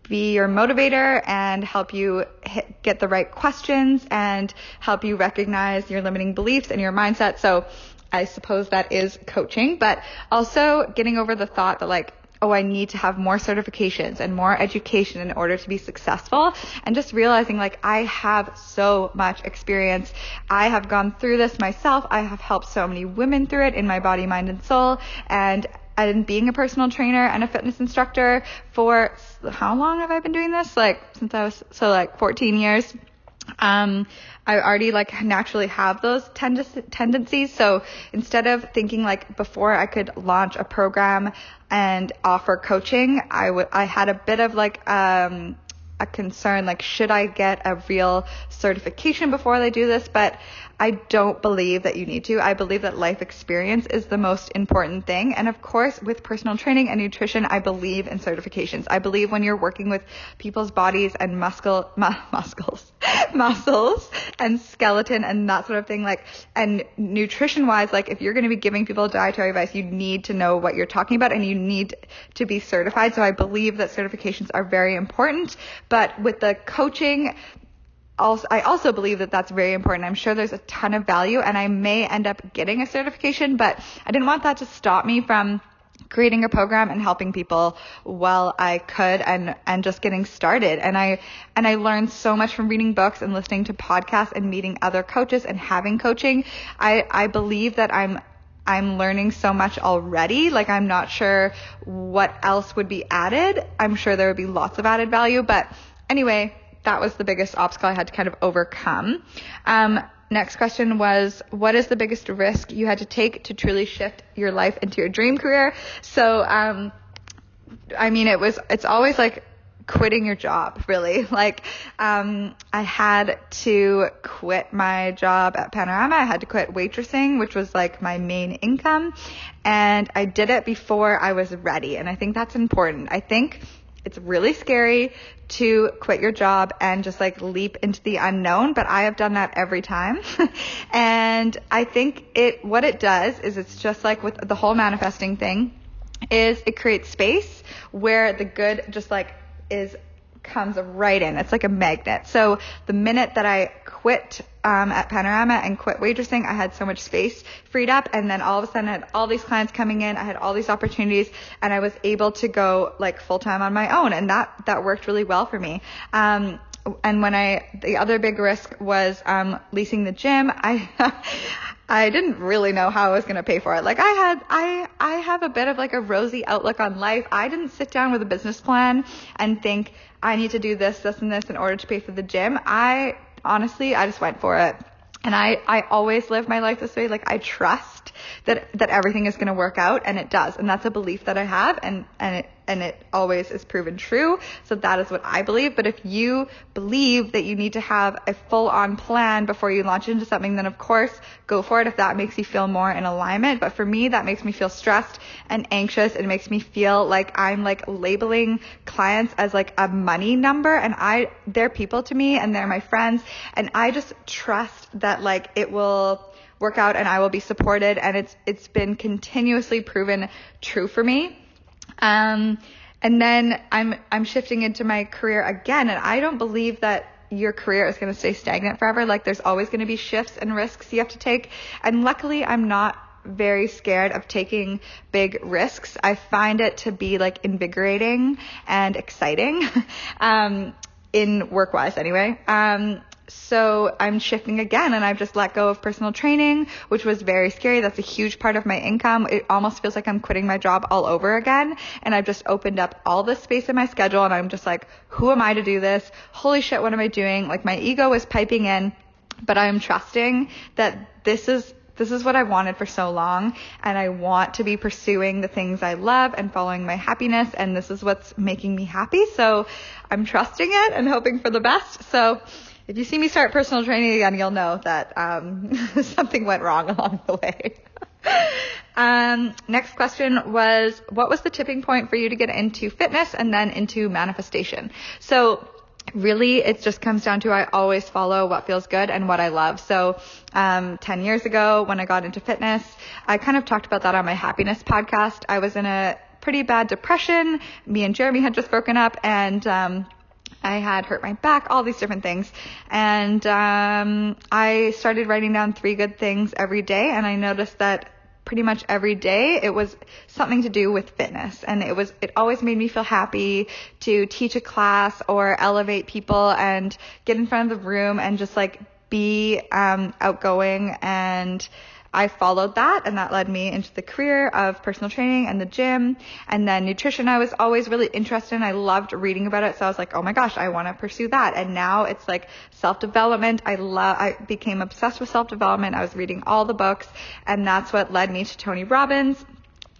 be your motivator and help you hit, get the right questions and help you recognize your limiting beliefs and your mindset. So I suppose that is coaching, but also getting over the thought that like, oh, I need to have more certifications and more education in order to be successful. And just realizing like I have so much experience. I have gone through this myself. I have helped so many women through it in my body, mind, and soul. And and being a personal trainer and a fitness instructor for how long have I been doing this? Like since I was so like 14 years. Um, I already like naturally have those tend- tendencies. So instead of thinking like before I could launch a program and offer coaching, I would, I had a bit of like, um, a concern like should I get a real certification before they do this but I don't believe that you need to. I believe that life experience is the most important thing. And of course, with personal training and nutrition, I believe in certifications. I believe when you're working with people's bodies and muscle, mu- muscles, muscles and skeleton and that sort of thing, like, and nutrition wise, like if you're going to be giving people dietary advice, you need to know what you're talking about and you need to be certified. So I believe that certifications are very important. But with the coaching, also, I also believe that that's very important. I'm sure there's a ton of value and I may end up getting a certification, but I didn't want that to stop me from creating a program and helping people while I could and and just getting started and I and I learned so much from reading books and listening to podcasts and meeting other coaches and having coaching I I believe that I'm I'm learning so much already like I'm not sure what else would be added I'm sure there would be lots of added value but anyway that was the biggest obstacle I had to kind of overcome. Um, next question was, what is the biggest risk you had to take to truly shift your life into your dream career? So, um, I mean, it was, it's always like quitting your job, really. Like, um, I had to quit my job at Panorama. I had to quit waitressing, which was like my main income. And I did it before I was ready. And I think that's important. I think it's really scary to quit your job and just like leap into the unknown, but I have done that every time. and I think it, what it does is it's just like with the whole manifesting thing is it creates space where the good just like is comes right in. It's like a magnet. So the minute that I quit um, at Panorama and quit waitressing, I had so much space freed up. And then all of a sudden I had all these clients coming in. I had all these opportunities and I was able to go like full time on my own. And that, that worked really well for me. Um, and when I, the other big risk was, um, leasing the gym, I, I didn't really know how I was going to pay for it. Like I had, I, I have a bit of like a rosy outlook on life. I didn't sit down with a business plan and think I need to do this, this and this in order to pay for the gym. I honestly, I just went for it. And I, I always live my life this way. Like I trust that, that everything is going to work out and it does. And that's a belief that I have and, and it, and it always is proven true. So that is what I believe. But if you believe that you need to have a full on plan before you launch into something, then of course go for it if that makes you feel more in alignment. But for me, that makes me feel stressed and anxious. It makes me feel like I'm like labeling clients as like a money number and I, they're people to me and they're my friends. And I just trust that like it will work out and I will be supported. And it's, it's been continuously proven true for me. Um, and then I'm, I'm shifting into my career again. And I don't believe that your career is going to stay stagnant forever. Like there's always going to be shifts and risks you have to take. And luckily I'm not very scared of taking big risks. I find it to be like invigorating and exciting, um, in work wise anyway. Um, so I'm shifting again and I've just let go of personal training, which was very scary. That's a huge part of my income. It almost feels like I'm quitting my job all over again. And I've just opened up all this space in my schedule and I'm just like, who am I to do this? Holy shit, what am I doing? Like my ego is piping in, but I'm trusting that this is this is what I wanted for so long and I want to be pursuing the things I love and following my happiness and this is what's making me happy. So I'm trusting it and hoping for the best. So if you see me start personal training again, you'll know that um, something went wrong along the way. um, next question was, what was the tipping point for you to get into fitness and then into manifestation? So really it just comes down to I always follow what feels good and what I love. So um, 10 years ago when I got into fitness, I kind of talked about that on my happiness podcast. I was in a pretty bad depression. Me and Jeremy had just broken up and um, I had hurt my back, all these different things. And um, I started writing down three good things every day, and I noticed that pretty much every day it was something to do with fitness and it was it always made me feel happy to teach a class or elevate people and get in front of the room and just like be um, outgoing and I followed that and that led me into the career of personal training and the gym. And then nutrition I was always really interested in. I loved reading about it. So I was like, oh my gosh, I want to pursue that. And now it's like self-development. I love, I became obsessed with self-development. I was reading all the books and that's what led me to Tony Robbins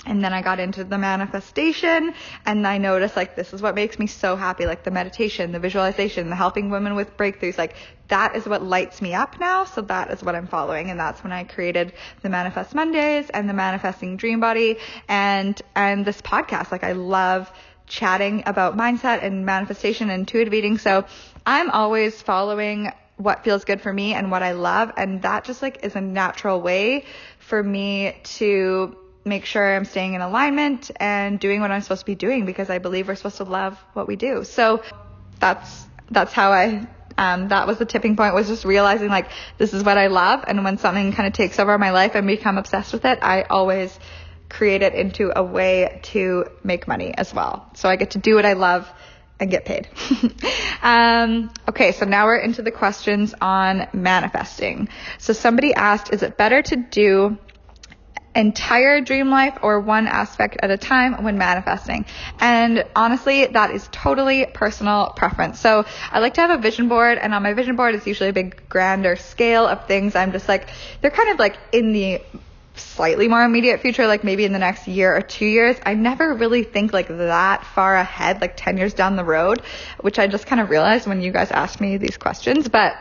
and then I got into the manifestation and I noticed like this is what makes me so happy. Like the meditation, the visualization, the helping women with breakthroughs. Like that is what lights me up now. So that is what I'm following. And that's when I created the Manifest Mondays and the Manifesting Dream Body and, and this podcast. Like I love chatting about mindset and manifestation and intuitive eating. So I'm always following what feels good for me and what I love. And that just like is a natural way for me to make sure I'm staying in alignment and doing what I'm supposed to be doing because I believe we're supposed to love what we do. So that's that's how I um, that was the tipping point was just realizing like this is what I love and when something kind of takes over my life and become obsessed with it, I always create it into a way to make money as well. So I get to do what I love and get paid. um, okay, so now we're into the questions on manifesting. So somebody asked, is it better to do entire dream life or one aspect at a time when manifesting. And honestly, that is totally personal preference. So I like to have a vision board and on my vision board it's usually a big grander scale of things. I'm just like, they're kind of like in the slightly more immediate future, like maybe in the next year or two years. I never really think like that far ahead, like 10 years down the road, which I just kind of realized when you guys asked me these questions. But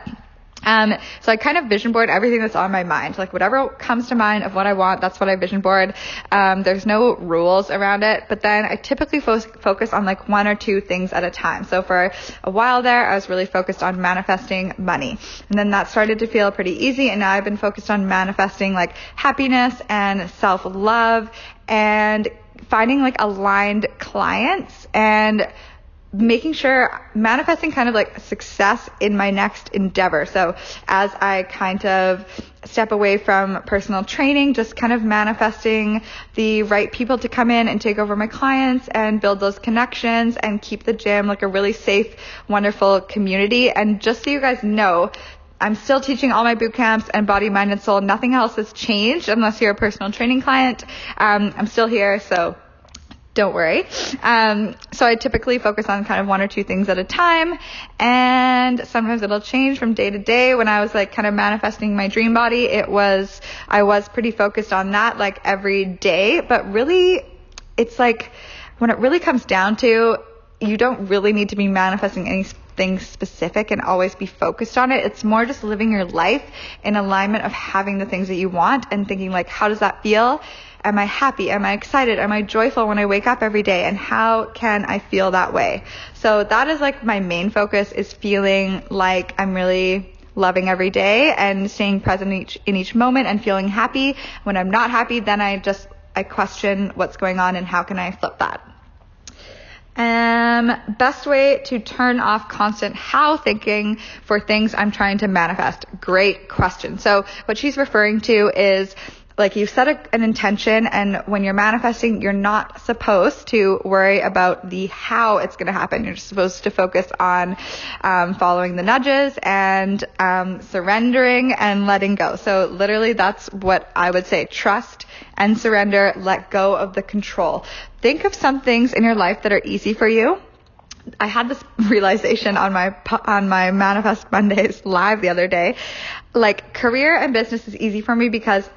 um, so I kind of vision board everything that's on my mind, like whatever comes to mind of what I want, that's what I vision board. Um, there's no rules around it, but then I typically fo- focus on like one or two things at a time. So for a while there, I was really focused on manifesting money, and then that started to feel pretty easy, and now I've been focused on manifesting like happiness and self love and finding like aligned clients and making sure manifesting kind of like success in my next endeavor. So as I kind of step away from personal training, just kind of manifesting the right people to come in and take over my clients and build those connections and keep the gym like a really safe, wonderful community. And just so you guys know, I'm still teaching all my boot camps and body, mind, and soul. Nothing else has changed unless you're a personal training client. Um, I'm still here, so don't worry. Um, so I typically focus on kind of one or two things at a time, and sometimes it'll change from day to day. When I was like kind of manifesting my dream body, it was I was pretty focused on that like every day, but really, it's like when it really comes down to you don't really need to be manifesting anything specific and always be focused on it. It's more just living your life in alignment of having the things that you want and thinking like, how does that feel? Am I happy? Am I excited? Am I joyful when I wake up every day? And how can I feel that way? So that is like my main focus is feeling like I'm really loving every day and staying present in each, in each moment and feeling happy. When I'm not happy, then I just, I question what's going on and how can I flip that. Um, best way to turn off constant how thinking for things I'm trying to manifest. Great question. So what she's referring to is like you set a, an intention and when you're manifesting, you're not supposed to worry about the how it's going to happen. You're supposed to focus on um, following the nudges and um, surrendering and letting go. So literally that's what I would say. Trust and surrender. Let go of the control. Think of some things in your life that are easy for you. I had this realization on my on my Manifest Mondays live the other day. Like career and business is easy for me because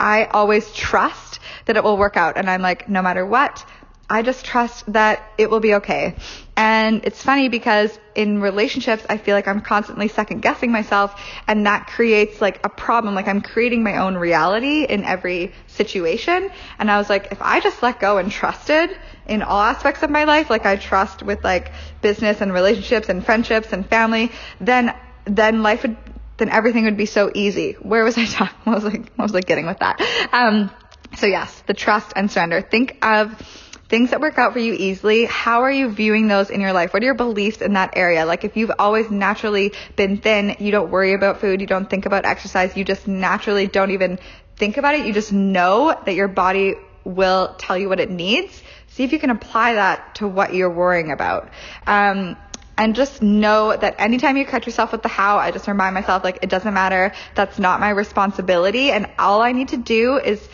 I always trust that it will work out. And I'm like, no matter what, I just trust that it will be okay. And it's funny because in relationships, I feel like I'm constantly second guessing myself and that creates like a problem. Like I'm creating my own reality in every situation. And I was like, if I just let go and trusted in all aspects of my life, like I trust with like business and relationships and friendships and family, then then life would then everything would be so easy. Where was I talking? What was I, what was I getting with that? Um, so yes, the trust and surrender. Think of things that work out for you easily. How are you viewing those in your life? What are your beliefs in that area? Like if you've always naturally been thin, you don't worry about food, you don't think about exercise, you just naturally don't even think about it. You just know that your body will tell you what it needs. See if you can apply that to what you're worrying about. Um, and just know that anytime you catch yourself with the how, I just remind myself like it doesn't matter. That's not my responsibility. And all I need to do is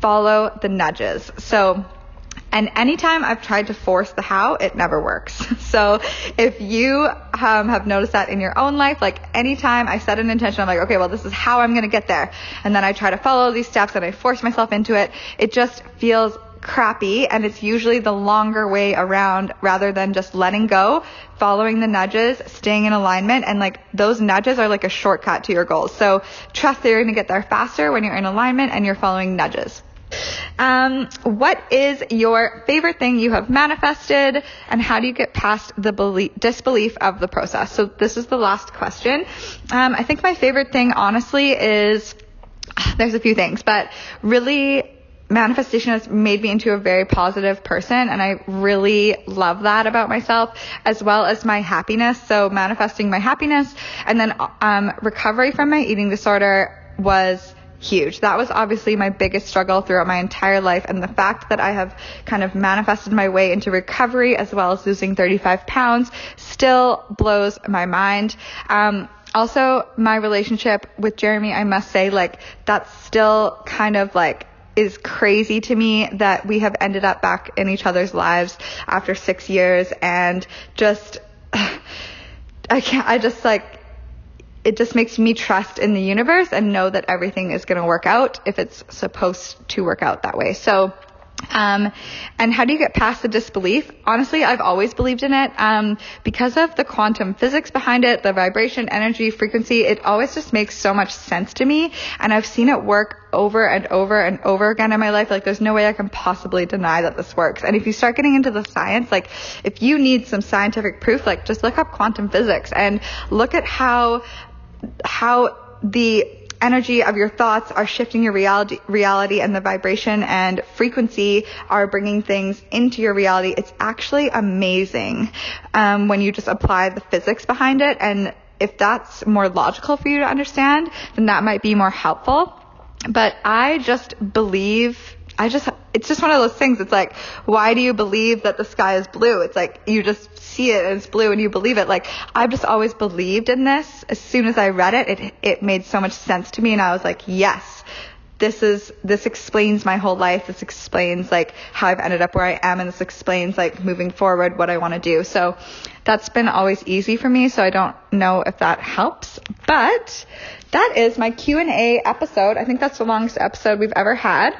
follow the nudges. So, and anytime I've tried to force the how, it never works. So if you um, have noticed that in your own life, like anytime I set an intention, I'm like, okay, well, this is how I'm going to get there. And then I try to follow these steps and I force myself into it. It just feels crappy and it's usually the longer way around rather than just letting go, following the nudges, staying in alignment and like those nudges are like a shortcut to your goals. So trust that you're going to get there faster when you're in alignment and you're following nudges. Um, what is your favorite thing you have manifested and how do you get past the belief, disbelief of the process? So this is the last question. Um, I think my favorite thing honestly is there's a few things, but really manifestation has made me into a very positive person and I really love that about myself as well as my happiness. So manifesting my happiness and then um, recovery from my eating disorder was huge. That was obviously my biggest struggle throughout my entire life and the fact that I have kind of manifested my way into recovery as well as losing 35 pounds still blows my mind. Um, also, my relationship with Jeremy, I must say, like, that's still kind of like is crazy to me that we have ended up back in each other's lives after six years and just, I can't, I just like, it just makes me trust in the universe and know that everything is going to work out if it's supposed to work out that way. So, um, and how do you get past the disbelief? Honestly, I've always believed in it. Um, because of the quantum physics behind it, the vibration, energy, frequency, it always just makes so much sense to me. And I've seen it work over and over and over again in my life. Like there's no way I can possibly deny that this works. And if you start getting into the science, like if you need some scientific proof, like just look up quantum physics and look at how, how the energy of your thoughts are shifting your reality, reality and the vibration and frequency are bringing things into your reality. It's actually amazing um, when you just apply the physics behind it. And if that's more logical for you to understand, then that might be more helpful. But I just believe I just, it's just one of those things. It's like, why do you believe that the sky is blue? It's like, you just see it and it's blue and you believe it. Like, I've just always believed in this. As soon as I read it, it, it made so much sense to me and I was like, yes, this is, this explains my whole life. This explains like how I've ended up where I am and this explains like moving forward what I want to do. So that's been always easy for me. So I don't know if that helps, but that is my Q&A episode. I think that's the longest episode we've ever had.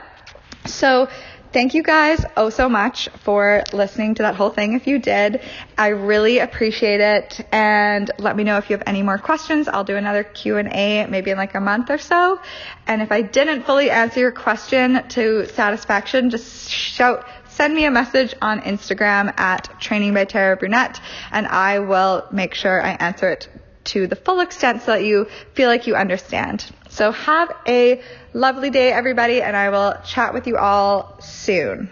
So thank you guys oh so much for listening to that whole thing if you did. I really appreciate it and let me know if you have any more questions. I'll do another Q&A maybe in like a month or so. And if I didn't fully answer your question to satisfaction, just shout send me a message on Instagram at training by Tara Brunette and I will make sure I answer it to the full extent so that you feel like you understand. So have a lovely day, everybody, and I will chat with you all soon.